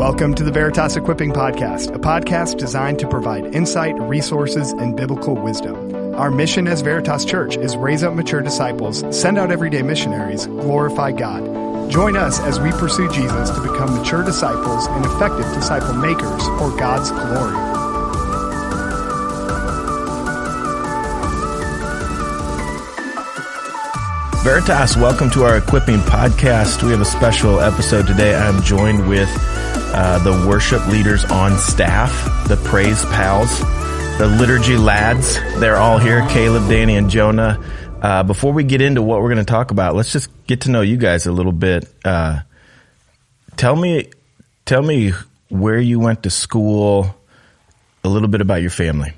Welcome to the Veritas Equipping Podcast, a podcast designed to provide insight, resources, and biblical wisdom. Our mission as Veritas Church is raise up mature disciples, send out everyday missionaries, glorify God. Join us as we pursue Jesus to become mature disciples and effective disciple makers for God's glory. Veritas, welcome to our equipping podcast. We have a special episode today. I'm joined with uh, the worship leaders on staff, the praise pals, the liturgy lads. They're all here Caleb, Danny, and Jonah. Uh, before we get into what we're going to talk about, let's just get to know you guys a little bit. Uh, tell me, tell me where you went to school, a little bit about your family.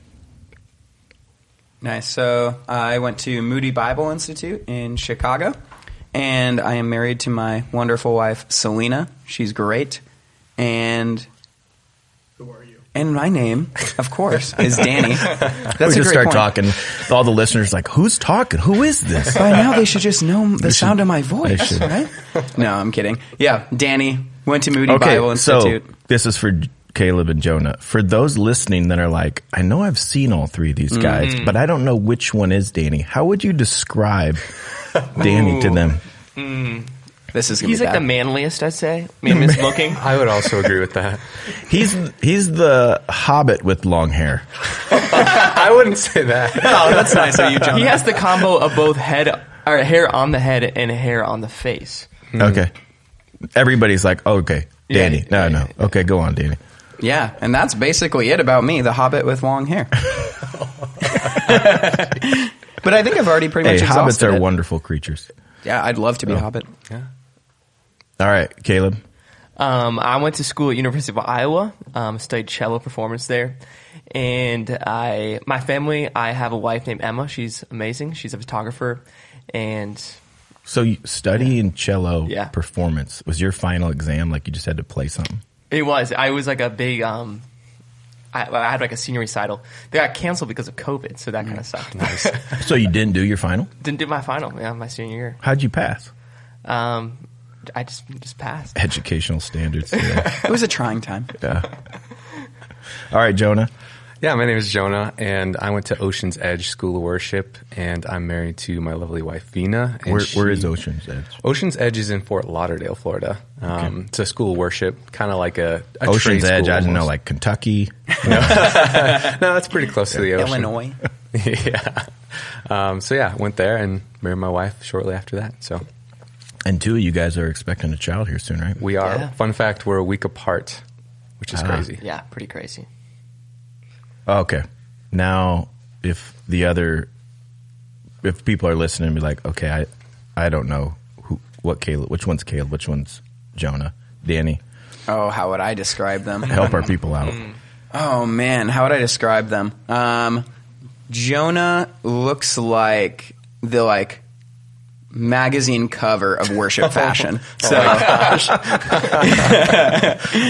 Nice. So I went to Moody Bible Institute in Chicago, and I am married to my wonderful wife, Selena. She's great. And Who are you? and my name, of course, is Danny. That's we a just great start point. talking. All the listeners like, who's talking? Who is this? By now, they should just know the should- sound of my voice, should. right? No, I'm kidding. Yeah, Danny went to Moody Okay, Bible so Institute. this is for Caleb and Jonah. For those listening that are like, I know I've seen all three of these guys, Mm-hmm. but I don't know which one is Danny. How would you describe Danny to them? This is gonna He's be like bad. the manliest, I'd say. Manliest looking. I would also agree with that. He's he's the hobbit with long hair. I wouldn't say that. Oh, that's nice of you, John. He has the combo of both head or hair on the head and hair on the face. Mm-hmm. Okay. Everybody's like, oh, okay, Danny. Yeah, no, right. no. Okay, go on, Danny. Yeah, and that's basically it about me, the Hobbit with long hair. but I think I've already pretty Hey, much hobbits exhausted are it. wonderful creatures. Yeah, I'd love to be a oh. Hobbit. All right, Caleb. Um, I went to school at University of Iowa, um, studied cello performance there, and I, my family, I have a wife named Emma. She's amazing. She's a photographer, and So you studying cello Yeah. performance was your final exam? Like you just had to play something? it was. I was like a big. Um, I, I had like a senior recital. They got canceled because of COVID, so that kind of sucked. Nice. So you didn't do your final? Didn't do my final. Yeah, my senior year. How'd you pass? Um, I just just passed. Educational standards. Yeah. It was a trying time. Yeah. All right, Jonah. Yeah, my name is Jonah, and I went to Ocean's Edge School of Worship, and I'm married to my lovely wife Vina. And Where, where she- is Ocean's Edge? Ocean's Edge is in Fort Lauderdale, Florida. Um, It's a school of worship, kind of like a, a Ocean's trade Edge. school I didn't know, almost. like Kentucky. no, that's pretty close to the ocean. Illinois. yeah. Um, so yeah, went there and married my wife shortly after that. So And two of you guys are expecting a child here soon, right? we are. Yeah. Fun fact: we're a week apart, which is Ah. crazy. Yeah, pretty crazy. Oh, okay. Now, if the other, if people are listening and be like, okay, I, I don't know who, what Caleb, which one's Caleb, which one's Jonah, Danny, Oh, how would I describe them? help our people out. Oh man, how would I describe them? Um, Jonah looks like the like magazine cover of worship fashion. oh, So, I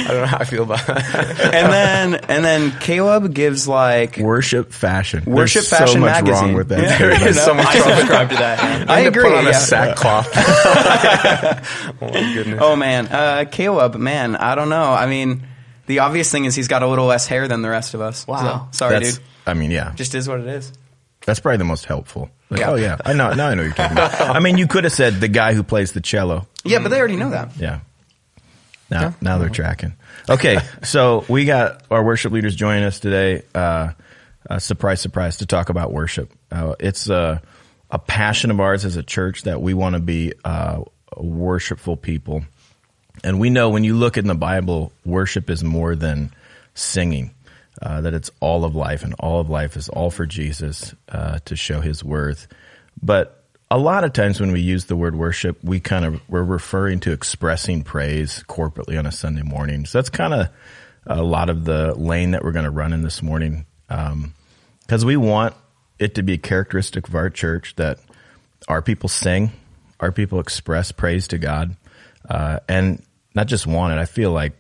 don't know how I feel about that. and then and then Caleb gives like Worship fashion. Worship There's Fashion so much magazine. wrong with that. Yeah, there is so much I subscribe to that. I to agree. Put on yeah. a sackcloth. oh my goodness. Oh man, uh, Caleb, man, I don't know. I mean, the obvious thing is he's got a little less hair than the rest of us. Wow. So, sorry, That's, dude. I mean, yeah, Just is what it is. That's probably the most helpful. Like, Yeah. Oh yeah, I know. Now I know what you're talking about. I mean, you could have said the guy who plays the cello. Yeah, but they already know that. Yeah. Now, now they're tracking. Okay, so we got our worship leaders joining us today. Uh, uh, surprise, surprise, to talk about worship. Uh, it's a, a passion of ours as a church that we want to be uh, worshipful people. And we know when you look in the Bible, worship is more than singing. Uh, that it's all of life, and all of life is all for Jesus uh, to show His worth. But a lot of times when we use the word worship, we kind of we're referring to expressing praise corporately on a Sunday morning. So that's kind of a lot of the lane that we're going to run in this morning, because we want it to be a characteristic of our church that our people sing, our people express praise to God, uh, and not just want it. I feel like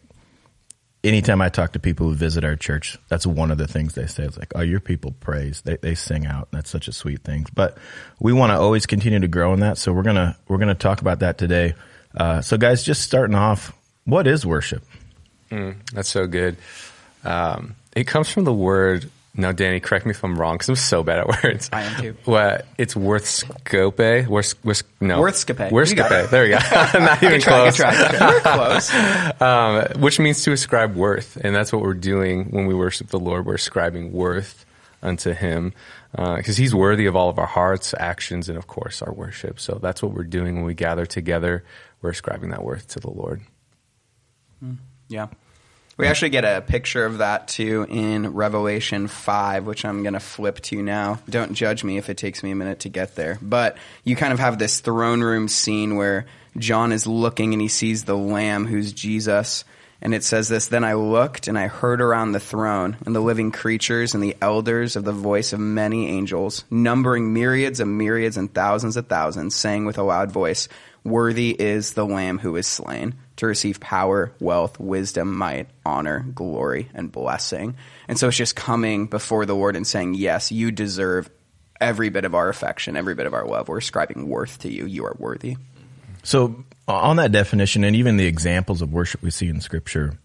anytime I talk to people who visit our church, that's one of the things they say. It's like, oh, your people praise. They they sing out. That's such a sweet thing. But we want to always continue to grow in that. So we're gonna we're gonna talk about that today. Uh, so guys, just starting off, what is worship? That's so good. Um, it comes from the word. Now, Danny, correct me if I'm wrong because I'm so bad at words. I am too. What? It's worth scope. Worth, worth, no. Worth You got scope. There we go. Not even try, close. try. We're close. um, which means to ascribe worth, and that's what we're doing when we worship the Lord. We're ascribing worth unto Him because He's worthy of all of our hearts, actions, and of course our worship. So that's what we're doing when we gather together. We're ascribing that worth to the Lord. Yeah. We actually get a picture of that too in Revelation 5, which I'm going to flip to now. Don't judge me if it takes me a minute to get there. But you kind of have this throne room scene where John is looking and he sees the Lamb who's Jesus. And it says this Then I looked and I heard around the throne and the living creatures and the elders of the voice of many angels, numbering myriads of myriads and thousands of thousands, saying with a loud voice, Worthy is the Lamb who is slain to receive power, wealth, wisdom, might, honor, glory, and blessing. And so it's just coming before the Lord and saying, Yes, you deserve every bit of our affection, every bit of our love. We're ascribing worth to you. You are worthy. So, uh, on that definition and even the examples of worship we see in Scripture,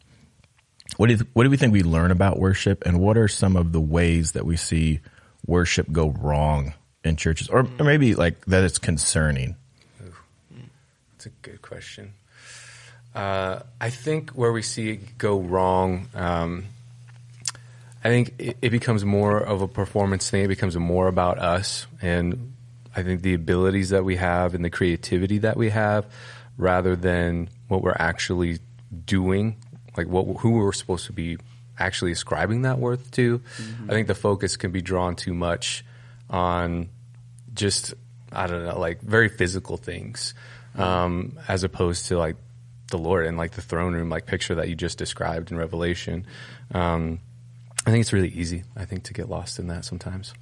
what do you, what do we think we learn about worship, and what are some of the ways that we see worship go wrong in churches, or, or maybe like that it's concerning? That's a good question. Uh, I think where we see it go wrong, um, I think it, it becomes more of a performance thing. It becomes more about us, and I think the abilities that we have and the creativity that we have, rather than what we're actually doing, like what who we're supposed to be actually ascribing that worth to. I think the focus can be drawn too much on just I don't know, like very physical things, um, as opposed to like the Lord and like the throne room, like picture that you just described in Revelation. Um, I think it's really easy. I think to get lost in that sometimes,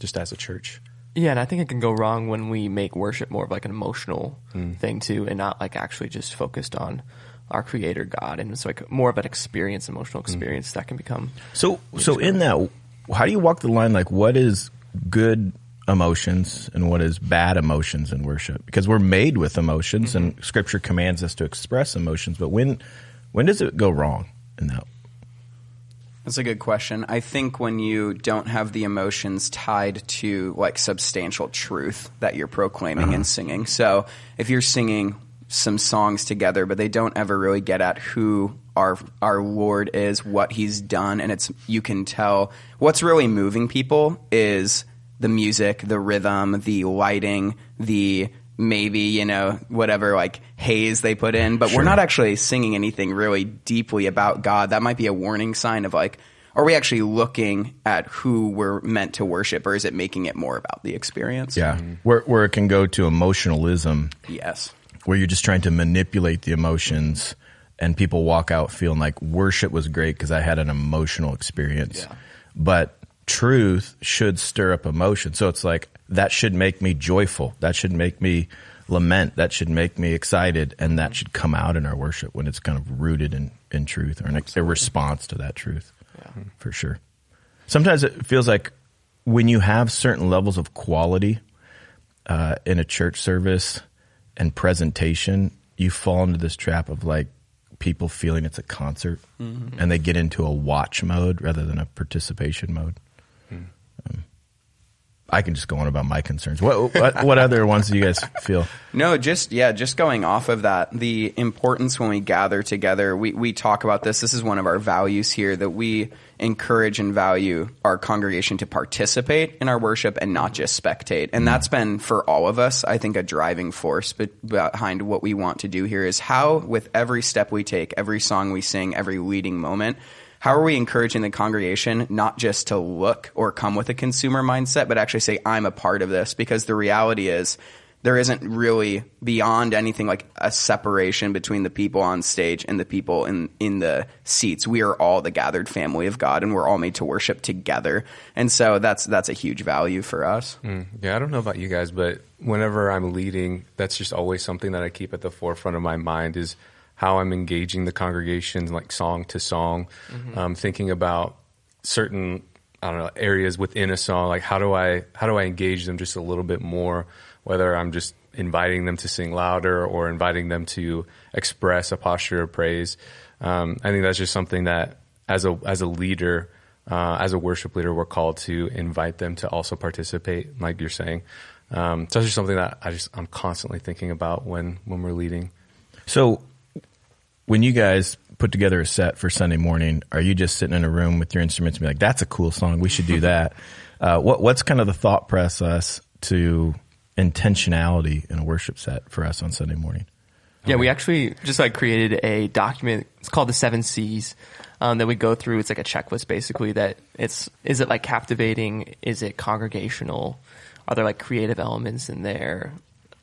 just as a church. Yeah, and I think it can go wrong when we make worship more of like an emotional thing too, and not like actually just focused on our Creator God, and it's like more of an experience, emotional experience that can become. So, so in that, how do you walk the line? Like, what is good emotions and what is bad emotions in worship? Because we're made with emotions, and mm-hmm. Scripture commands us to express emotions. But when, when does it go wrong in that? That's a good question. I think when you don't have the emotions tied to like substantial truth that you're proclaiming and uh-huh. singing. So if you're singing some songs together, but they don't ever really get at who our our Lord is, what He's done, and it's you can tell what's really moving people is the music, the rhythm, the lighting, the maybe you know whatever like haze they put in. But we're not actually singing anything really deeply about god. That might be a warning sign of like are we actually looking at who we're meant to worship or is it making it more about the experience? Yeah, mm-hmm. where where it can go to emotionalism, yes. Where you're just trying to manipulate the emotions, and people walk out feeling like worship was great because I had an emotional experience. But truth should stir up emotion. So it's like that should make me joyful. That should make me lament. That should make me excited, and that should come out in our worship when it's kind of rooted in in truth or an, a response to that truth. Yeah, for sure. Sometimes it feels like when you have certain levels of quality uh, in a church service and presentation, you fall into this trap of like people feeling it's a concert and they get into a watch mode rather than a participation mode. Um, I can just go on about my concerns. What what, what other ones do you guys feel? No, just yeah, just going off of that, the importance when we gather together, we we talk about this. This is one of our values here that we encourage and value our congregation to participate in our worship and not just spectate. And that's been for all of us, I think a driving force behind what we want to do here is how with every step we take, every song we sing, every leading moment, how are we encouraging the congregation not just to look or come with a consumer mindset, but actually say, I'm a part of this? Because the reality is, there isn't really beyond anything like a separation between the people on stage and the people in, in the seats. We are all the gathered family of God and we're all made to worship together. And so that's, that's a huge value for us. Hmm. Yeah, I don't know about you guys, but whenever I'm leading, that's just always something that I keep at the forefront of my mind is how I'm engaging the congregation, like song to song, um, thinking about certain I don't know areas within a song. Like how do I how do I engage them just a little bit more? Whether I'm just inviting them to sing louder or inviting them to express a posture of praise. Um, I think that's just something that as a as a leader, uh, as a worship leader, we're called to invite them to also participate, like you're saying. Um, so it's just something that I just I'm constantly thinking about when when we're leading. So, when you guys put together a set for Sunday morning, are you just sitting in a room with your instruments and be like, "That's a cool song, we should do that"? Uh, what what's kind of the thought process to intentionality in a worship set for us on Sunday morning? Yeah, we actually just like created a document. It's called the Seven C's um, that we go through. It's like a checklist basically that it's, is it like captivating? Is it congregational? Are there like creative elements in there?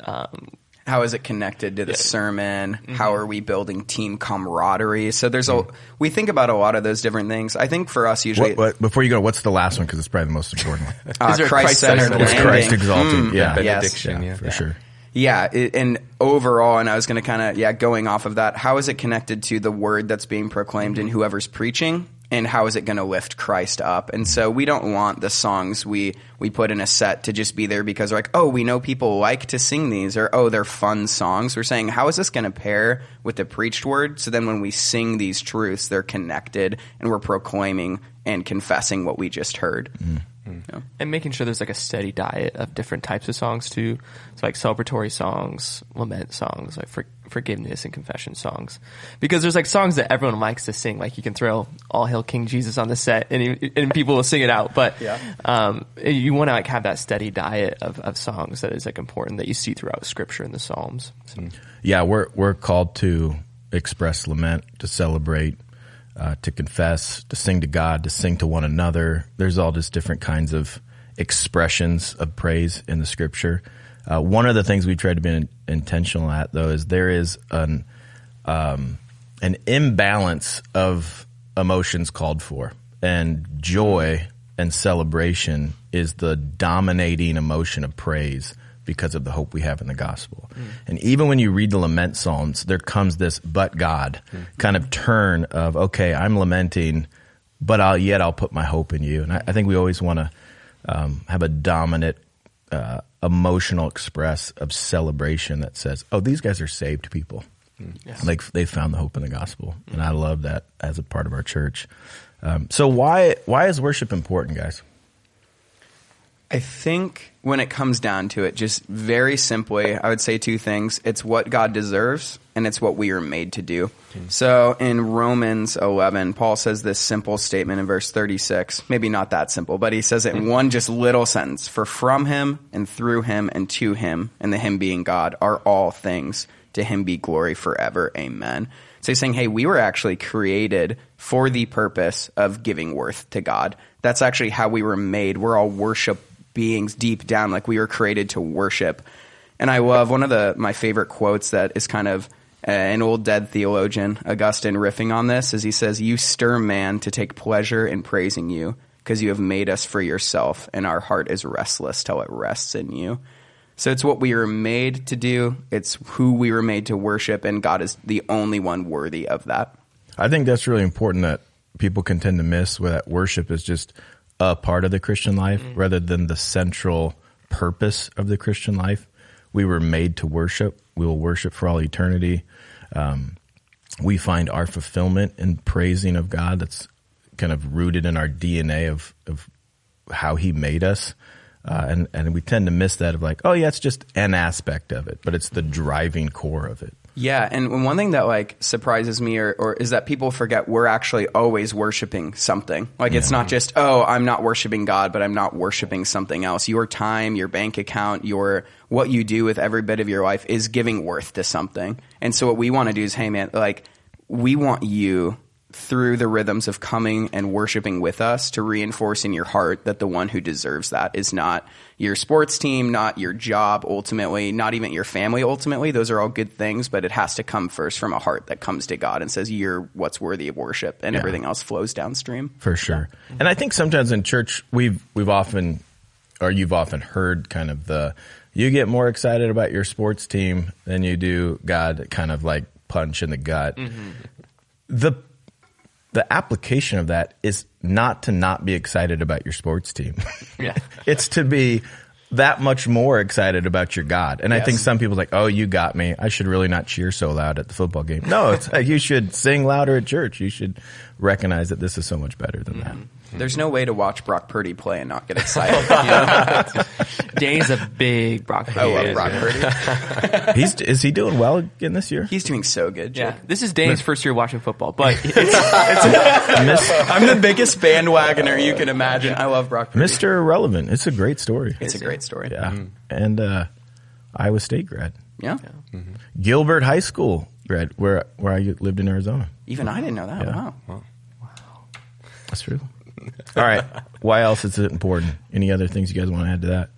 Um, how is it connected to the yeah. sermon? Mm-hmm. How are we building team camaraderie? So there's mm-hmm. a we think about a lot of those different things. I think for us usually what, what, before you go, what's the last one because it's probably the most important one. uh, Christ centered, Christ exalted, mm, yeah, benediction, yes. yeah, yeah, for yeah. sure. Yeah, it, and overall, and I was going to kind of yeah, going off of that, how is it connected to the word that's being proclaimed mm-hmm. and whoever's preaching? And how is it going to lift Christ up? And so we don't want the songs we we put in a set to just be there because like, oh, we know people like to sing these or oh, they're fun songs. We're saying how is this going to pair with the preached word? So then when we sing these truths, they're connected and we're proclaiming and confessing what we just heard. Mm. Yeah. And making sure there's like a steady diet of different types of songs too. So like celebratory songs, lament songs, like for, forgiveness and confession songs. Because there's like songs that everyone likes to sing. Like you can throw All Hail King Jesus on the set and, and people will sing it out. But, yeah. um, you want to like have that steady diet of, of songs that is like important that you see throughout scripture and the Psalms. So. Yeah, we're, we're called to express lament, to celebrate, uh, to confess, to sing to God, to sing to one another. There's all just different kinds of expressions of praise in the scripture. Uh, one of the things we've tried to be in, intentional at, though, is there is an um, an imbalance of emotions called for, and joy and celebration is the dominating emotion of praise because of the hope we have in the gospel. Mm. And even when you read the lament psalms, there comes this but God mm. kind of turn of, okay, I'm lamenting, but I'll, yet I'll put my hope in you. And I, I think we always want to um, have a dominant uh, emotional express of celebration that says, oh, these guys are saved people. Mm. Yes. Like they found the hope in the gospel. And I love that as a part of our church. Um, so why, why is worship important, guys? I think when it comes down to it, just very simply, I would say two things. It's what God deserves and it's what we are made to do. Mm. So in Romans 11, Paul says this simple statement in verse 36. Maybe not that simple, but he says it in hmm. one just little sentence. For from him and through him and to him, and the him being God, are all things. To him be glory forever. Amen. So he's saying, hey, we were actually created for the purpose of giving worth to God. That's actually how we were made. We're all worship beings deep down, like we were created to worship. And I love one of the my favorite quotes that is kind of uh, an old dead theologian, Augustine, riffing on this, is he says, "You stir man to take pleasure in praising you, because you have made us for yourself, and our heart is restless till it rests in you." So it's what we were made to do. It's who we were made to worship, and God is the only one worthy of that. I think that's really important that people can tend to miss where that worship is just a part of the Christian life mm-hmm. rather than the central purpose of the Christian life. We were made to worship. We will worship for all eternity. Um, we find our fulfillment in praising of God. That's kind of rooted in our DNA of, of how He made us. Uh, and, and we tend to miss that of like, oh yeah, it's just an aspect of it, but it's the driving core of it. Yeah, and one thing that like surprises me or, or is that people forget we're actually always worshiping something. Like yeah. it's not just, oh, I'm not worshiping God, but I'm not worshiping something else. Your time, your bank account, your what you do with every bit of your life is giving worth to something. And so what we want to do is, hey man, like we want you through the rhythms of coming and worshiping with us to reinforce in your heart that the one who deserves that is not your sports team, not your job ultimately, not even your family ultimately. Those are all good things, but it has to come first from a heart that comes to God and says, You're what's worthy of worship, and yeah. everything else flows downstream. For sure. And I think sometimes in church, we've, we've often, or you've often heard kind of the, you get more excited about your sports team than you do God kind of like punch in the gut. Mm-hmm. The the application of that is not to not be excited about your sports team. Yeah. it's to be that much more excited about your God. And I think some people are like, oh, you got me. I should really not cheer so loud at the football game. No, it's, you should sing louder at church. You should recognize that this is so much better than that. Mm-hmm. There's no way to watch Brock Purdy play and not get excited. you know? Danny's a big Brock I love fan. Brock Purdy. He's is he doing well again this year? He's doing so good. Jake. Yeah, this is Danny's first year watching football, but it's, Miss, I'm the biggest bandwagoner you can imagine. I love Brock Purdy. Mr. Irrelevant. It's a great story. It's a great story. Yeah. And uh, Iowa State grad. Yeah. Gilbert High School grad, where where I lived in Arizona. Even I didn't know that. Yeah. Wow. That's true. All right. Why else is it important? Any other things you guys want to add to that?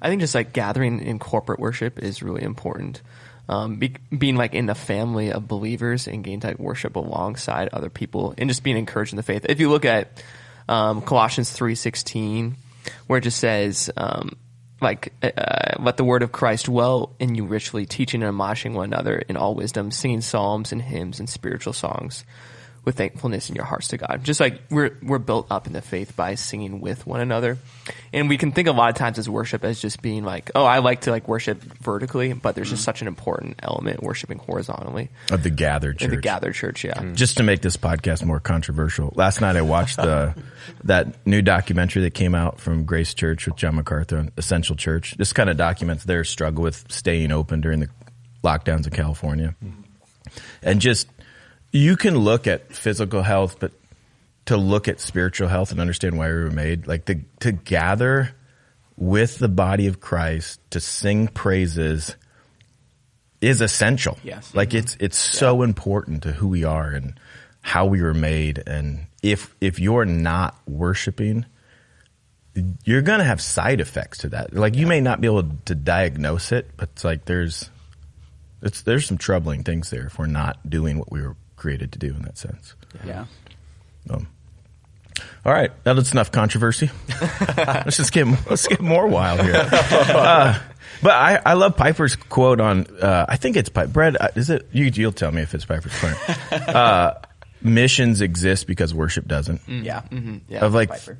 I think just like gathering in corporate worship is really important. Um, be, being like in the family of believers and getting to like worship alongside other people and just being encouraged in the faith. If you look at um, Colossians three sixteen, where it just says um, like uh, let the word of Christ dwell in you richly, teaching and admonishing one another in all wisdom, singing psalms and hymns and spiritual songs with thankfulness in your hearts to God. Just like we're we're built up in the faith by singing with one another. And we can think a lot of times as worship as just being like, oh, I like to like worship vertically, but there's just mm. such an important element worshiping horizontally. Of the gathered church. In the gathered church, yeah. Mm. Just to make this podcast more controversial, last night I watched the uh, that new documentary that came out from Grace Church with John MacArthur Essential Church. This kind of documents their struggle with staying open during the lockdowns in California, mm. and just you can look at physical health, but to look at spiritual health and understand why we were made, like the, to gather with the body of Christ to sing praises is essential. Yes. Like it's it's so important to who we are and how we were made and if if you're not worshiping you're going to have side effects to that. Like you may not be able to diagnose it, but it's like there's it's there's some troubling things there if we're not doing what we were created to do in that sense. Yeah. Um, all right, now that's enough controversy. let's just get let's get more wild here. Uh, but I, I love Piper's quote on uh, I think it's Piper. Brad, uh, is it you? You'll tell me if it's Piper's quote. Uh, missions exist because worship doesn't. Yeah. Yeah. Of like Piper.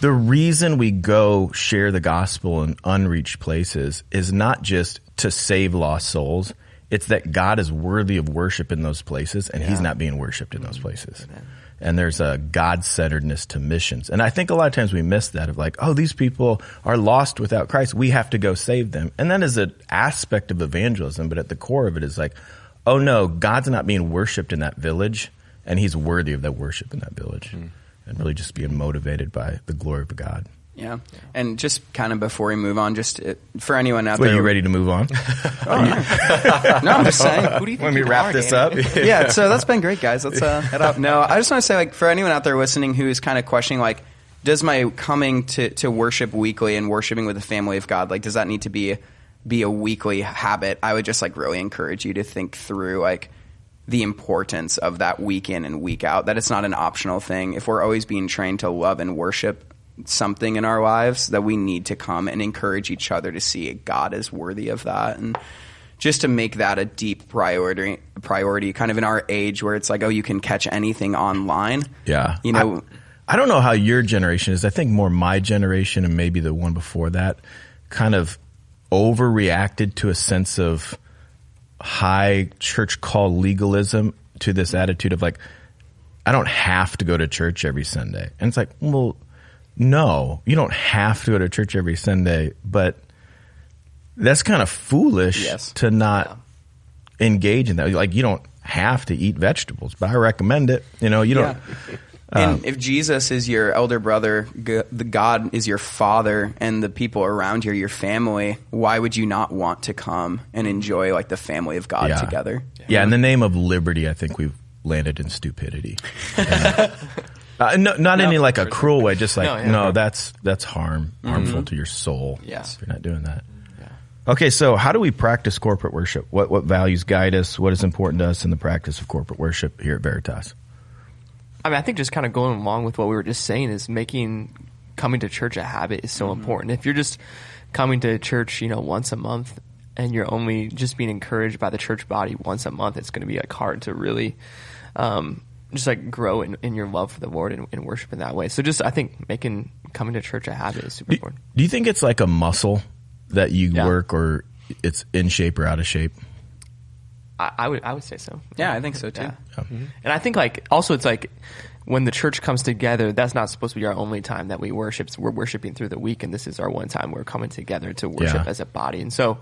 the reason we go share the gospel in unreached places is not just to save lost souls. It's that God is worthy of worship in those places and he's not being worshiped in those mm-hmm. places. And there's a God centeredness to missions. And I think a lot of times we miss that of like, oh, these people are lost without Christ. We have to go save them. And that is an aspect of evangelism, but at the core of it is like, oh no, God's not being worshiped in that village and he's worthy of that worship in that village. Hmm. And really just being motivated by the glory of God. Yeah. And just kind of before we move on, just uh, for anyone out Wait, there. Are you ready to move on? No, I'm just saying. Who do you think Let me wrap are, this Danny? up. yeah, so that's been great, guys. Let's uh, head up. No, I just want to say, like, for anyone out there listening who is kind of questioning, like, does my coming to, to worship weekly and worshiping with the family of God, like, does that need to be be a weekly habit? I would just like really encourage you to think through like the importance of that week in and week out. That it's not an optional thing. If we're always being trained to love and worship something in our lives, that we need to come and encourage each other to see God is worthy of that and just to make that a deep priority priority kind of in our age where it's like oh you can catch anything online Yeah. you know I, I don't know how your generation is. I think more my generation and maybe the one before that kind of overreacted to a sense of high church call legalism to this attitude of like, I don't have to go to church every Sunday. And it's like, well, no, you don't have to go to church every Sunday, but that's kind of foolish Yes. to not engage in that. Like, you don't have to eat vegetables, but I recommend it. You know, you don't. and um, if Jesus is your elder brother, g- the God is your father, and the people around you are your family, why would you not want to come and enjoy like the family of God Yeah. together? Yeah, in the name of liberty, I think we've landed in stupidity. And, uh, no, not in any like a cruel way, just like No, no, yeah. that's that's harm, harmful to your soul. Yeah. if you're not doing that. Okay, so how do we practice corporate worship? What what values guide us? What is important to us in the practice of corporate worship here at Veritas? I mean, I think just kind of going along with what we were just saying is making coming to church a habit is so important. If you're just coming to church, you know, once a month and you're only just being encouraged by the church body once a month, it's going to be like hard to really um, just like grow in, in your love for the Lord and, and worship in that way. So just I think making coming to church a habit is super Do, important. do you think it's like a muscle that you Yeah. work, or it's in shape or out of shape? I, I would I would say so. Yeah, I think so too. Yeah. Mm-hmm. And I think like also it's like when the church comes together, that's not supposed to be our only time that we worship. We're worshiping through the week, and this is our one time we're coming together to worship Yeah. as a body. And so,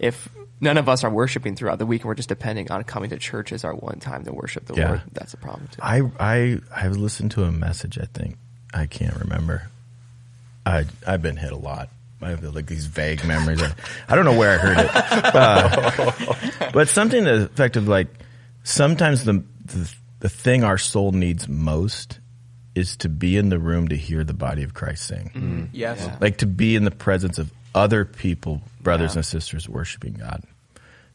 if none of us are worshiping throughout the week, and we're just depending on coming to church as our one time to worship the Yeah. Lord, that's a problem too. I I I listened to a message. I think I can't remember. I I've been hit a lot. I have like these vague memories. I, I don't know where I heard it, Uh, but something to the effect of like sometimes the, the the thing our soul needs most is to be in the room to hear the body of Christ sing, Yes. Yeah. like to be in the presence of other people, brothers Yeah. and sisters, worshiping God,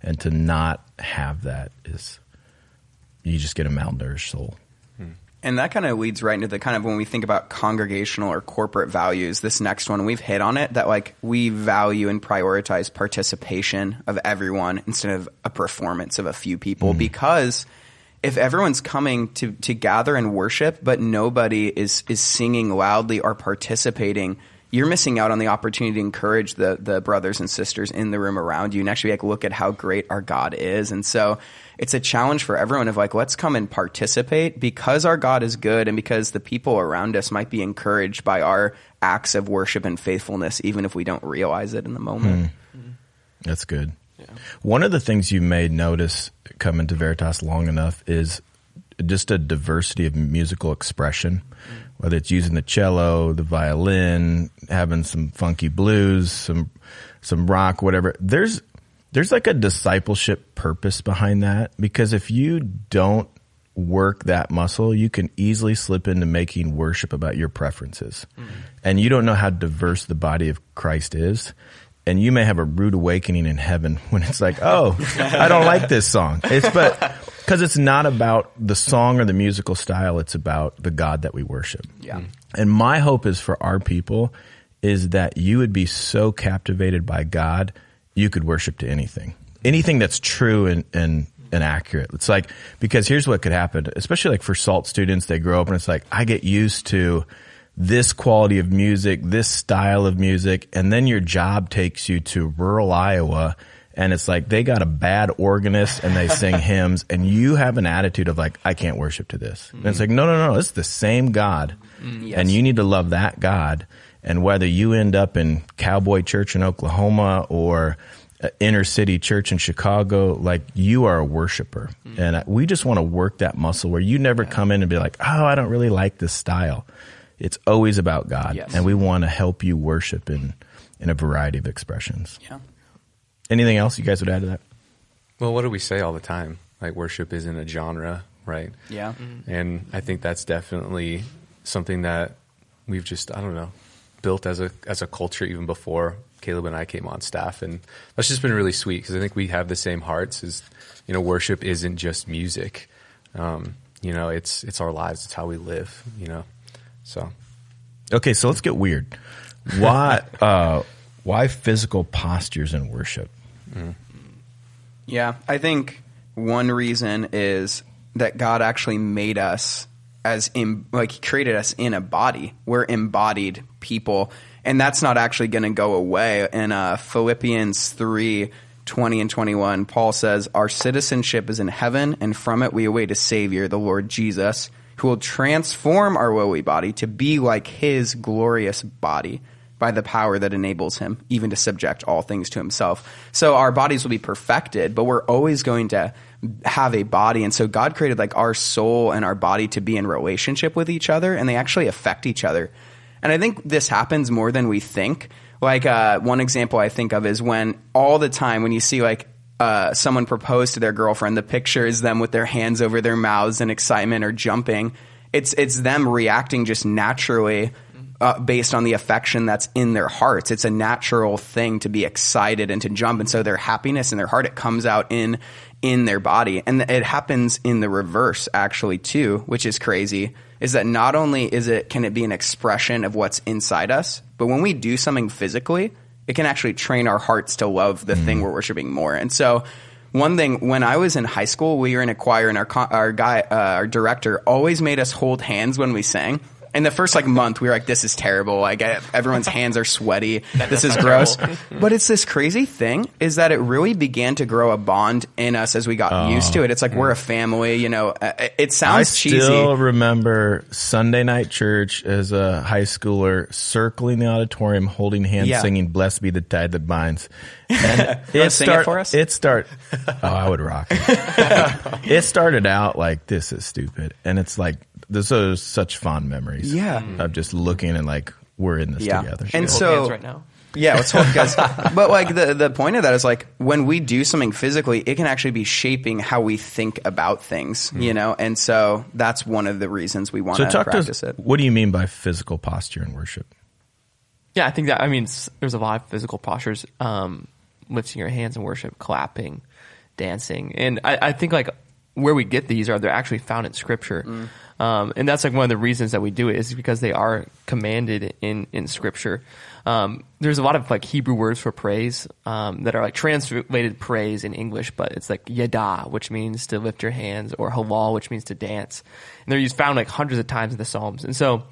and to not have that is you just get a malnourished soul. Hmm. And that kind of leads right into the kind of when we think about congregational or corporate values, this next one, we've hit on it that like we value and prioritize participation of everyone instead of a performance of a few people hmm. because if everyone's coming to, to gather and worship, but nobody is, is singing loudly or participating, you're missing out on the opportunity to encourage the, the brothers and sisters in the room around you and actually like look at how great our God is. And so it's a challenge for everyone of like, let's come and participate because our God is good and because the people around us might be encouraged by our acts of worship and faithfulness, even if we don't realize it in the moment. Hmm. That's good. One of the things you may notice coming to Veritas long enough is just a diversity of musical expression, hmm. Whether it's using the cello, the violin, having some funky blues, some some rock, whatever. There's there's like a discipleship purpose behind that because if you don't work that muscle, you can easily slip into making worship about your preferences. Mm-hmm. And you don't know how diverse the body of Christ is. And you may have a rude awakening in heaven when it's like, oh, I don't like this song. It's but because it's not about the song or the musical style. It's about the God that we worship. Yeah. Mm. And my hope is for our people is that you would be so captivated by God, you could worship to anything, anything that's true and, and, and accurate. It's like, because here's what could happen, especially like for SALT students, they grow up and it's like, I get used to this quality of music, this style of music, and then your job takes you to rural Iowa and it's like they got a bad organist and they sing hymns and you have an attitude of like, I can't worship to this. And it's like, no, no, no, it's the same God. Yes. And you need to love that God. And whether you end up in cowboy church in Oklahoma or uh, inner city church in Chicago, like you are a worshiper. And uh, we just want to work that muscle where you never come in and be like, oh, I don't really like this style. It's always about God. Yes. And we want to help you worship in, in a variety of expressions. Yeah. Anything else you guys would add to that? Well, what do we say all the time? Like worship isn't a genre, right? Yeah. And I think that's definitely something that we've just I don't know built as a as a culture even before Caleb and I came on staff, and that's just been really sweet because I think we have the same hearts. Is you know worship isn't just music, um, you know it's it's our lives, it's how we live, you know. So Okay, so let's get weird. Why, uh, why physical postures in worship? Yeah, I think one reason is that God actually made us as in like he created us in a body. We're embodied people, and that's not actually going to go away. In uh, Philippians three. 20 and 21, Paul says, Our citizenship is in heaven, and from it we await a Savior, the Lord Jesus, who will transform our lowly body to be like his glorious body by the power that enables him even to subject all things to himself. So our bodies will be perfected, but we're always going to have a body. And so God created like our soul and our body to be in relationship with each other and they actually affect each other. And I think this happens more than we think. Like uh, one example I think of is when all the time when you see like uh, someone propose to their girlfriend, the picture is them with their hands over their mouths in excitement or jumping. It's it's them reacting just naturally uh, based on the affection that's in their hearts. It's a natural thing to be excited and to jump, and so their happiness in their heart it comes out in in their body, and it happens in the reverse actually too, which is crazy. Is that not only is it can it be an expression of what's inside us, but when we do something physically, it can actually train our hearts to love the thing we're worshiping more. And so one thing when I was in high school, we were in a choir, and our our guy, uh, our director, always made us hold hands when we sang. In the first like month, we were like, "This is terrible." Like everyone's hands are sweaty. this is gross. but it's this crazy thing is that it really began to grow a bond in us as we got used to it. It's like we're a family. You know, Uh, it it sounds I cheesy. I still remember Sunday night church as a high schooler circling the auditorium, holding hands, Yeah. singing "Blessed be the tie that binds." And wanna sing it for us? It start. Oh, I would rock. It. it started out like this is stupid, and it's like this is such fond memories. Yeah. of just looking and like we're in this Yeah. together. And Hold so- hands right now. Yeah, let's hold guys. but like the the point of that is like when we do something physically, it can actually be shaping how we think about things, you know. And so that's one of the reasons we want so to talk to practice us. it. What do you mean by physical posture in worship? Yeah, I think that I mean s- there's a lot of physical postures, um, lifting your hands in worship, clapping, dancing, and I, I think like where we get these are they're actually found in Scripture, um, and that's like one of the reasons that we do it is because they are commanded in in Scripture. Um, there's a lot of like Hebrew words for praise um, that are like translated praise in English, but it's like yada, which means to lift your hands, or halal, which means to dance. And they're used found like hundreds of times in the Psalms. And so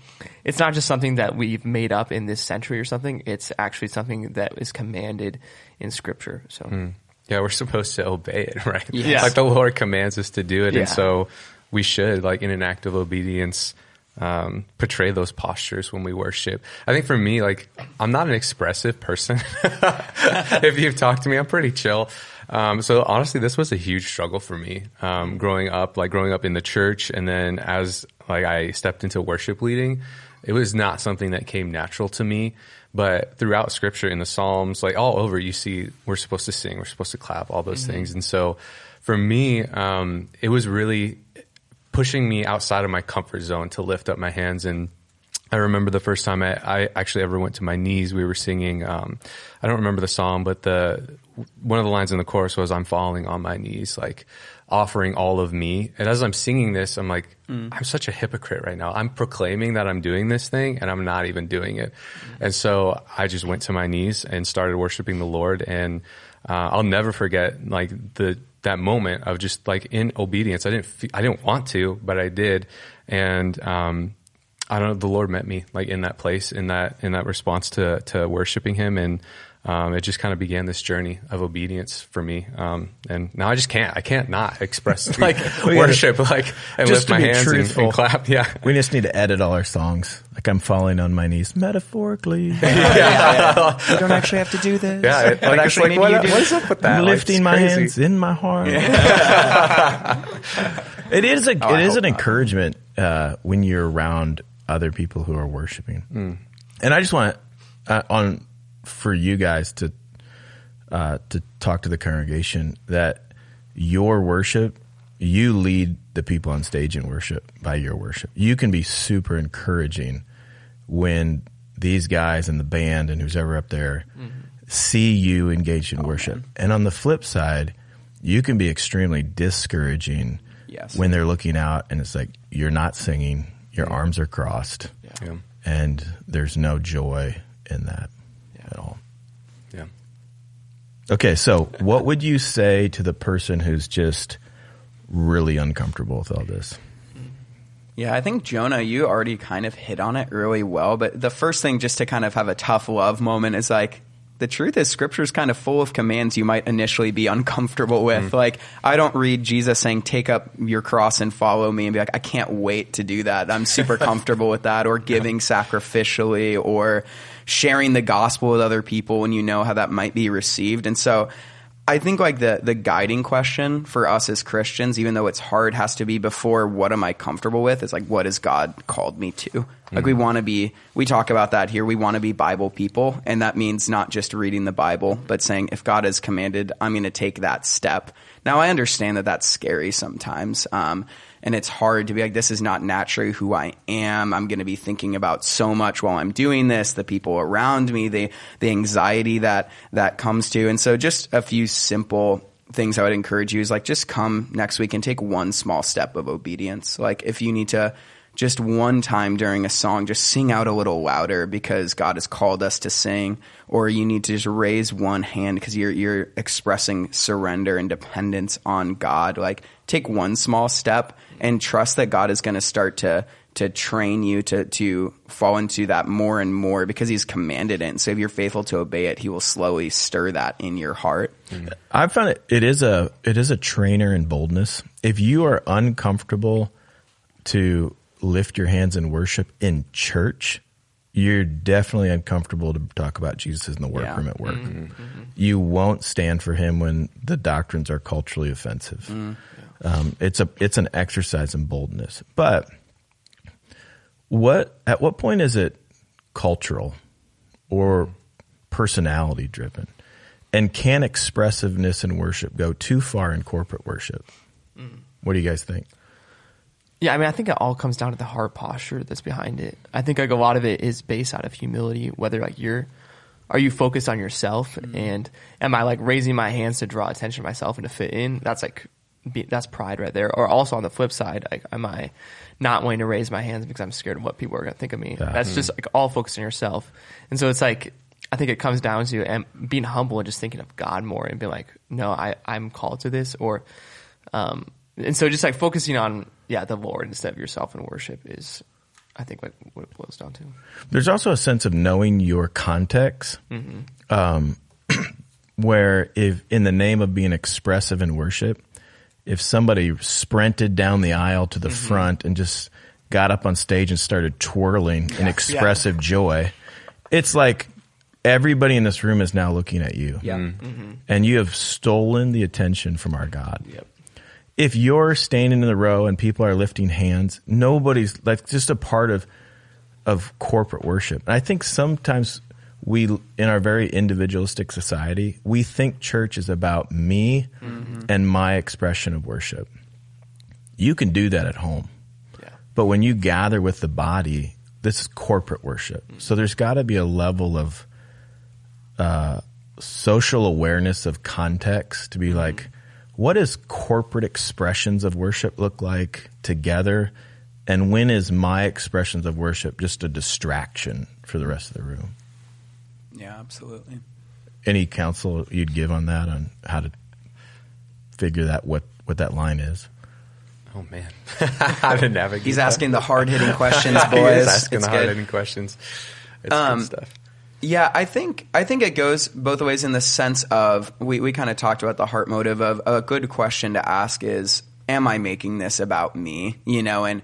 it's not just something that we've made up in this century or something. It's actually something that is commanded in Scripture. So Yeah, we're supposed to obey it, right? Yes. Like the Lord commands us to do it, Yeah. and so we should, like in an act of obedience, um, portray those postures when we worship. I think for me, like I'm not an expressive person. if you've talked to me, I'm pretty chill. Um, so honestly, this was a huge struggle for me um, growing up. Like growing up in the church, and then as like I stepped into worship leading, it was not something that came natural to me. But throughout Scripture, in the Psalms, like all over, you see we're supposed to sing, we're supposed to clap, all those things. And so, for me, um, it was really pushing me outside of my comfort zone to lift up my hands and I remember the first time I, I actually ever went to my knees. We were singing. Um, I don't remember the song, but the one of the lines in the chorus was "I'm falling on my knees, like offering all of me." And as I'm singing this, I'm like, I'm such a hypocrite right now. I'm proclaiming that I'm doing this thing, and I'm not even doing it. And so I just went to my knees and started worshiping the Lord. And uh, I'll never forget like the that moment of just like in obedience. I didn't fe- I didn't want to, but I did. And um, I don't know. The Lord met me like in that place, in that in that response to to worshiping Him, and um, it just kind of began this journey of obedience for me. Um, and now I just can't. I can't not express like we gotta- worship, like and Just lift to my be hands and, truthful. and clap. Yeah, We just need to edit all our songs. Like I'm falling on my knees, metaphorically. Yeah, You don't actually have to do this. yeah. It, like, actually like, need what, you do what is up with that? I'm lifting it's my crazy. hands in my heart. it is a I it is hope an not. encouragement uh, when you're around other people who are worshiping. And I just want uh, on for you guys to uh, to talk to the congregation that your worship, you lead the people on stage in worship by your worship. You can be super encouraging when these guys and the band and who's ever up there see you engaged in worship. And on the flip side, you can be extremely discouraging Yes. when they're looking out and it's like you're not singing, your arms are crossed, Yeah. and there's no joy in that at all. Yeah. Okay, so what would you say to the person who's just really uncomfortable with all this? Yeah, I think Jonah, you already kind of hit on it really well. But the first thing, just to kind of have a tough love moment, is like the truth is Scripture is kind of full of commands you might initially be uncomfortable with. Mm-hmm. Like I don't read Jesus saying, "Take up your cross and follow me," and be like, "I can't wait to do that." I'm super comfortable with that, or giving sacrificially, or sharing the gospel with other people when you know how that might be received. And so I think like the the guiding question for us as Christians, even though it's hard, has to be before what am I comfortable with? It's like what has God called me to? Like we want to be we talk about that here. We want to be Bible people, and that means not just reading the Bible, but saying if God has commanded, I'm going to take that step. Now I understand that that's scary sometimes. Um, and it's hard to be like, this is not naturally who I am. I'm going to be thinking about so much while I'm doing this, the people around me, the, the anxiety that, that comes to. And so just a few simple things I would encourage you is like, just come next week and take one small step of obedience. Like if you need to just one time during a song, just sing out a little louder because God has called us to sing, or you need to just raise one hand because you're you're expressing surrender and dependence on God. Like take one small step and trust that God is going to start to to train you to to fall into that more and more because he's commanded it. And so if you're faithful to obey it, he will slowly stir that in your heart. I've found it it is a it is a trainer in boldness. If you are uncomfortable to lift your hands in worship in church, you're definitely uncomfortable to talk about Jesus in the workroom Yeah. at work. Mm-hmm. Mm-hmm. Mm-hmm. You won't stand for him when the doctrines are culturally offensive. Mm. Um, it's a it's an exercise in boldness. But what at what point is it cultural or personality driven? And can expressiveness in worship go too far in corporate worship? Mm. What do you guys think? Yeah, I mean, I think it all comes down to the heart posture that's behind it. I think like a lot of it is based out of humility. Whether like you're, are you focused on yourself, and am I like raising my hands to draw attention to myself and to fit in? That's like, be, that's pride right there. Or also on the flip side, like, am I not wanting to raise my hands because I'm scared of what people are going to think of me? That's just like all focused on yourself. And so it's like, I think it comes down to and being humble and just thinking of God more and being like, no, I I'm called to this, or um, and so just like focusing on yeah the Lord instead of yourself in worship is, I think like what it boils down to. There's also a sense of knowing your context, mm-hmm. um, where if in the name of being expressive in worship, if somebody sprinted down the aisle to the mm-hmm. front and just got up on stage and started twirling in expressive joy, it's like everybody in this room is now looking at you. Yeah. Mm-hmm. And you have stolen the attention from our God. If you're standing in the row and people are lifting hands, nobody's that's just a part of of corporate worship. And I think sometimes we in our very individualistic society, we think church is about me mm-hmm. and my expression of worship. You can do that at home. Yeah. But when you gather with the body, this is corporate worship. Mm-hmm. So there's got to be a level of uh, social awareness of context to be mm-hmm. like, what does corporate expressions of worship look like together? And when is my expressions of worship just a distraction for the rest of the room? Yeah, absolutely. Any counsel you'd give on that, on how to figure that what what that line is? Oh man, how to navigate? He's that. asking the hard hitting questions, He boys. is asking It's the hard hitting questions. It's Um, good stuff. Yeah, I think I think it goes both ways in the sense of we, we kind of talked about the heart motive of a good question to ask is am I making this about me? You know, and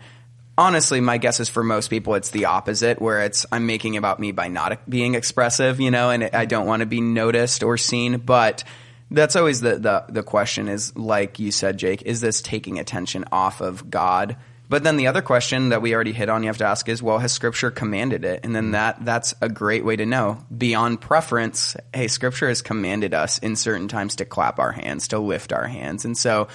honestly my guess is for most people it's the opposite where it's I'm making about me by not being expressive, you know, and I don't want to be noticed or seen, but that's always the, the the question is like you said Jake, is this taking attention off of God? But then the other question that we already hit on, you have to ask is, well, has Scripture commanded it? And then mm-hmm. that that's a great way to know. Beyond preference, hey, Scripture has commanded us in certain times to clap our hands, to lift our hands, and so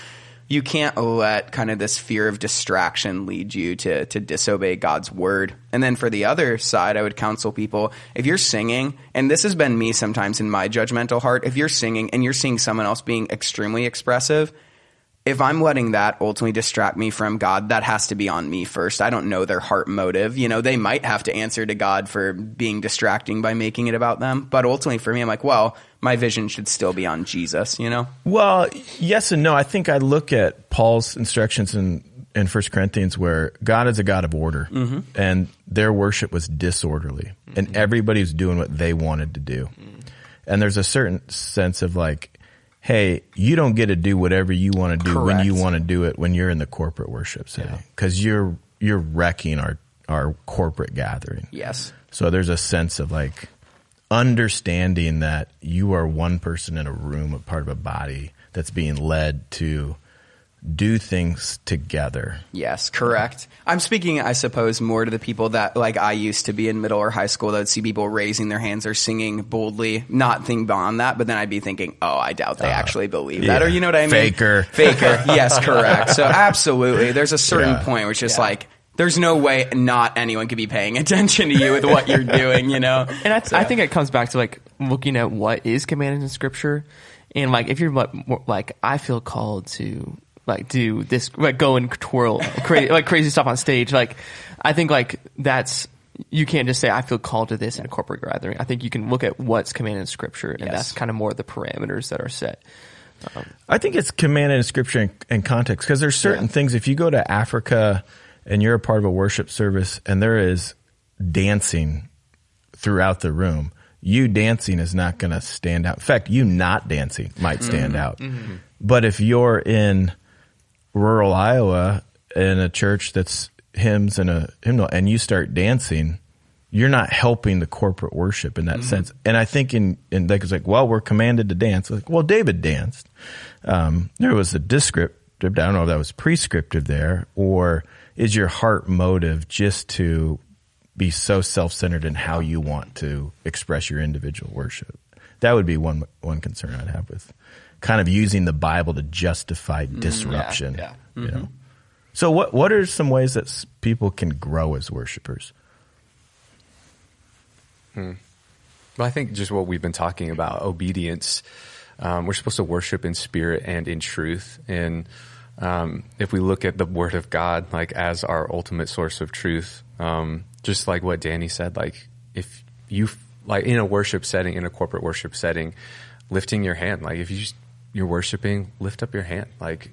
you can't let kind of this fear of distraction lead you to to disobey God's word. And then for the other side, I would counsel people if you're singing, and this has been me sometimes in my judgmental heart, if you're singing and you're seeing someone else being extremely expressive, if I'm letting that ultimately distract me from God, that has to be on me first. I don't know their heart motive. You know, they might have to answer to God for being distracting by making it about them. But ultimately for me, I'm like, well, my vision should still be on Jesus, you know? Well, yes and no. I think I look at Paul's instructions in in First Corinthians where God is a God of order, mm-hmm. and their worship was disorderly, and mm-hmm. everybody was doing what they wanted to do. Mm-hmm. And there's a certain sense of like, hey, you don't get to do whatever you want to do when you want to do it when you're in the corporate worship setting because you're you're wrecking our our corporate gathering. Yes. So there's a sense of like understanding that you are one person in a room, a part of a body that's being led to do things together. Yes, correct. I'm speaking, I suppose, more to the people that, like I used to be in middle or high school, that would see people raising their hands or singing boldly, not think beyond that, but then I'd be thinking, oh, I doubt they ah, actually believe that. Or you know what I mean? Faker. Faker. Yes, correct. So absolutely, there's a certain Yeah. point where it's just like, there's no way not anyone could be paying attention to you with what you're doing, you know? And I, I think it comes back to like looking at what is commanded in Scripture, and like if you're like, like I feel called to like do this, like go and twirl cra- like crazy stuff on stage. Like I think like that's you can't just say I feel called to this in a corporate gathering. I think you can look at what's commanded in Scripture, and Yes. that's kind of more the parameters that are set. Um, I think it's commanded in scripture and, and context because there's certain things. If you go to Africa and you're a part of a worship service and there is dancing throughout the room, you dancing is not going to stand out. In fact, you not dancing might stand mm-hmm. out. Mm-hmm. But if you're in rural Iowa in a church that's hymns and a hymnal and you start dancing, you're not helping the corporate worship in that sense. And I think in, in like, it's like, well, we're commanded to dance. Like, well, David danced. Um, there was a descriptive, I don't know if that was prescriptive there, or is your heart motive just to be so self-centered in how you want to express your individual worship? That would be one, one concern I'd have with kind of using the Bible to justify disruption. yeah. You know? So what, what are some ways that people can grow as worshipers? Well, I think just what we've been talking about, obedience. Um, we're supposed to worship in spirit and in truth. And um, if we look at the Word of God like as our ultimate source of truth, um, just like what Danny said, like if you like in a worship setting, in a corporate worship setting, lifting your hand, like if you just you're worshiping, lift up your hand, like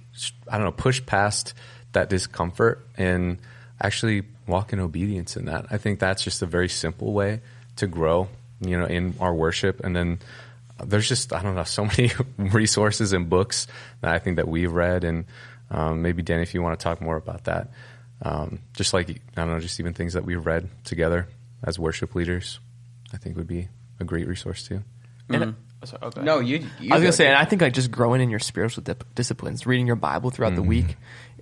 I don't know, push past that discomfort and actually walk in obedience in that. I think that's just a very simple way to grow, you know, in our worship. And then there's just, I don't know, so many resources and books that I think that we've read. And um, maybe, Danny, if you want to talk more about that, um, just like, I don't know, just even things that we've read together as worship leaders, I think would be a great resource too. And, oh, sorry, go ahead. No, you. you I was gonna say, and I think like just growing in your spiritual dip- disciplines, reading your Bible throughout the mm-hmm. week,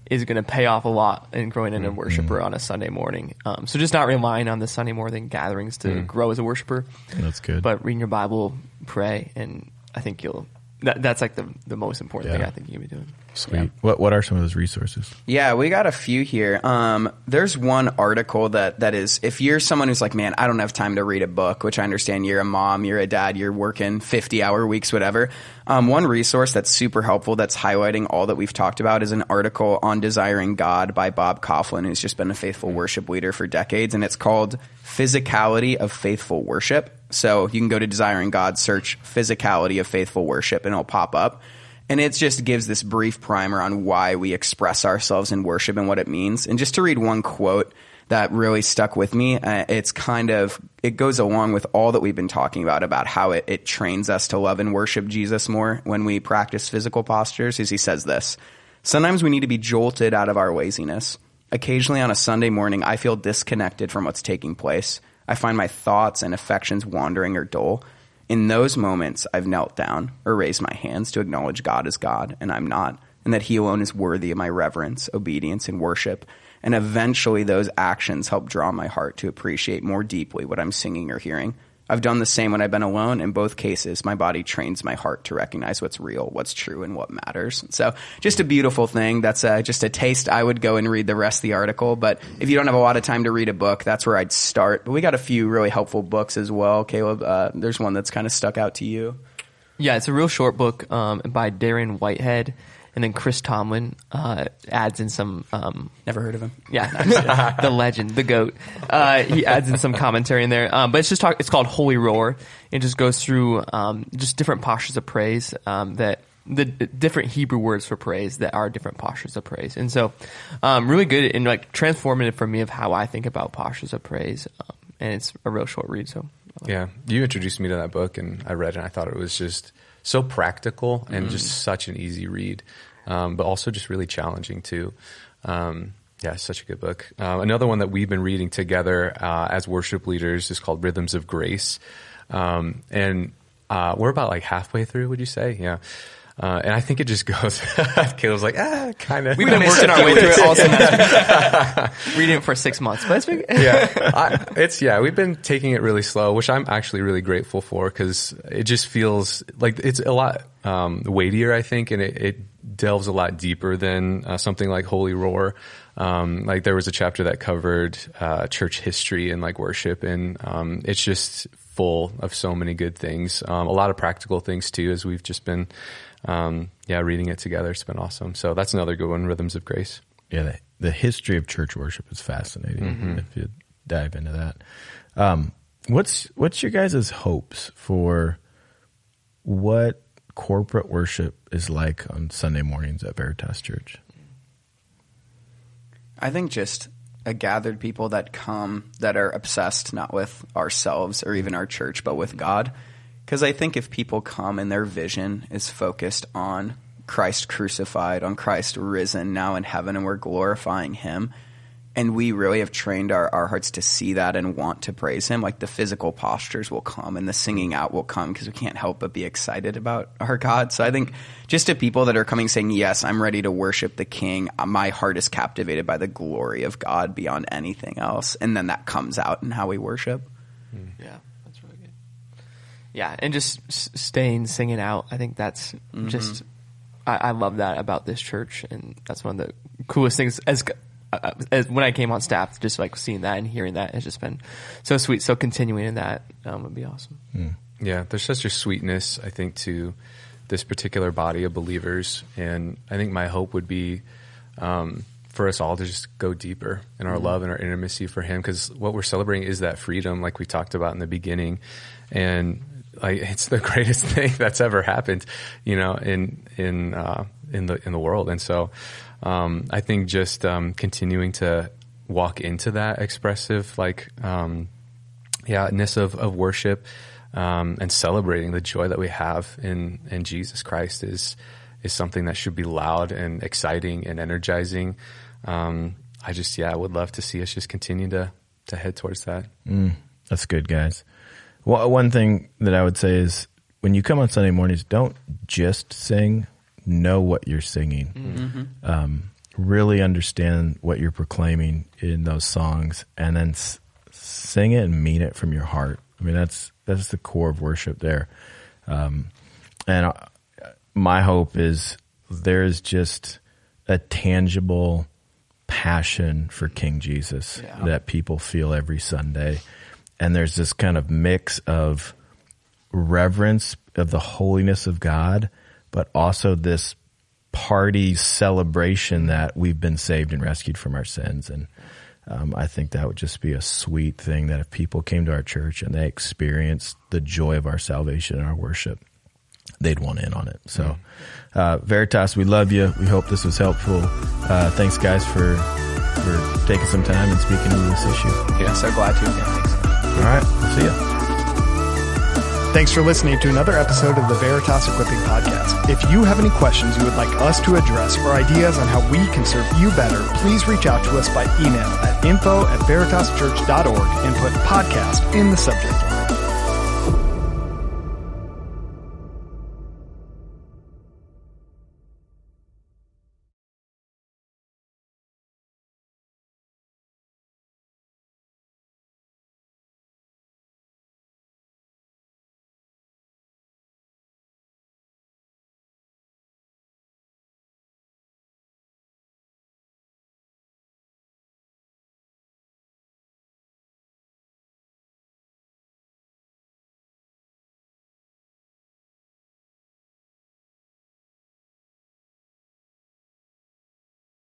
is going to pay off a lot in growing in a mm-hmm. worshiper on a Sunday morning. Um, so just not relying on the Sunday morning gatherings to mm. grow as a worshiper, That's good. but reading your Bible, pray, and I think you'll. That, that's like the the most important thing I think you can be doing. Sweet. What, what are some of those resources? Yeah, we got a few here. Um, there's one article that that is if you're someone who's like, man, I don't have time to read a book, which I understand. You're a mom, you're a dad, you're working 50 hour weeks, whatever. Um, one resource that's super helpful that's highlighting all that we've talked about is an article on desiring God by Bob Kauflin, who's just been a faithful worship leader for decades, and it's called Physicality of Faithful Worship. So you can go to Desiring God, search Physicality of Faithful Worship, and it'll pop up. And it just gives this brief primer on why we express ourselves in worship and what it means. And just to read one quote that really stuck with me, uh, it's kind of, it goes along with all that we've been talking about, about how it, it trains us to love and worship Jesus more when we practice physical postures, is he says this. Sometimes we need to be jolted out of our laziness. Occasionally on a Sunday morning, I feel disconnected from what's taking place. I find my thoughts and affections wandering or dull. In those moments, I've knelt down or raised my hands to acknowledge God as God and I'm not, and that He alone is worthy of my reverence, obedience, and worship. And eventually, those actions help draw my heart to appreciate more deeply what I'm singing or hearing. I've done the same when I've been alone. In both cases, my body trains my heart to recognize what's real, what's true, and what matters. So, just a beautiful thing. That's uh, just a taste. I would go and read the rest of the article, but if you don't have a lot of time to read a book, that's where I'd start. But we got a few really helpful books as well. Caleb, uh, there's one that's kind of stuck out to you. Yeah, it's a real short book um, by Darren Whitehead, and then Chris Tomlin uh, adds in some. Um, Never heard of him. yeah, the legend, the goat. Uh, he adds in some commentary in there, um, but it's just talk. It's called Holy Roar. It just goes through um, just different postures of praise um, that the different Hebrew words for praise that are different postures of praise, and so um, really good and like transformative for me of how I think about postures of praise. Um, and it's a real short read, so Yeah, you introduced me to that book, and I read it. and I thought it was just so practical and just such an easy read, um, but also just really challenging too. Um, yeah, such a good book. Uh, another one that we've been reading together uh, as worship leaders is called Rhythms of Grace, um, and uh, we're about like halfway through. Would you say? Yeah. Uh, and I think it just goes. Caleb's like, ah, kind of. we've been working our way through it all semester, reading it for six months, but it's been yeah, I, it's yeah. We've been taking it really slow, which I'm actually really grateful for because it just feels like it's a lot um, weightier, I think, and it, it delves a lot deeper than uh, something like Holy Roar. Um, like there was a chapter that covered uh, church history and like worship, and um, it's just full of so many good things. Um, a lot of practical things too, as we've just been, um, yeah, reading it together. It's been awesome. So that's another good one, Rhythms of Grace. Yeah, the, the history of church worship is fascinating. If you dive into that, um, what's what's your guys' hopes for what corporate worship is like on Sunday mornings at Veritas Church? I think just a gathered people that come that are obsessed not with ourselves or even our church, but with God. Because I think if people come and their vision is focused on Christ crucified, on Christ risen now in heaven, and we're glorifying Him, and we really have trained our, our hearts to see that and want to praise Him, like the physical postures will come and the singing out will come because we can't help but be excited about our God. So I think just to people that are coming saying, Yes, I'm ready to worship the King, uh, my heart is captivated by the glory of God beyond anything else. And then that comes out in how we worship. Yeah, that's really good. Yeah, and just s- staying singing out. I think that's just. I, I love that about this church, and that's one of the coolest things. As, uh, as when I came on staff, just like seeing that and hearing that has just been so sweet. So continuing in that um, would be awesome. Yeah, there's such a sweetness, I think, to this particular body of believers. And I think my hope would be um, for us all to just go deeper in our love and our intimacy for Him. Because what we're celebrating is that freedom, like we talked about in the beginning. And like, it's the greatest thing that's ever happened, you know, in, in, uh, in the, in the world. And so, um, I think just, um, continuing to walk into that expressive, like, um, of, of worship um, and celebrating the joy that we have in in Jesus Christ is is something that should be loud and exciting and energizing. Um, I just yeah, I would love to see us just continue to to head towards that. That's good, guys. Well, one thing that I would say is when you come on Sunday mornings, don't just sing. Know what you're singing. Um, really understand what you're proclaiming in those songs, and then s- sing it and mean it from your heart. I mean, that's that's the core of worship there. Um, and uh, my hope is there's just a tangible passion for King Jesus Yeah. that people feel every Sunday. And there's this kind of mix of reverence of the holiness of God, but also this party celebration that we've been saved and rescued from our sins. And um, I think that would just be a sweet thing that if people came to our church and they experienced the joy of our salvation and our worship, they'd want in on it. So, uh, Veritas, we love you. We hope this was helpful. Uh, thanks, guys, for for taking some time and speaking on this issue. Yeah, so glad to. Yeah, thanks. All right, see you. Thanks for listening to another episode of the Veritas Equipping Podcast. If you have any questions you would like us to address or ideas on how we can serve you better, please reach out to us by email at info at veritaschurch.org and put podcast in the subject.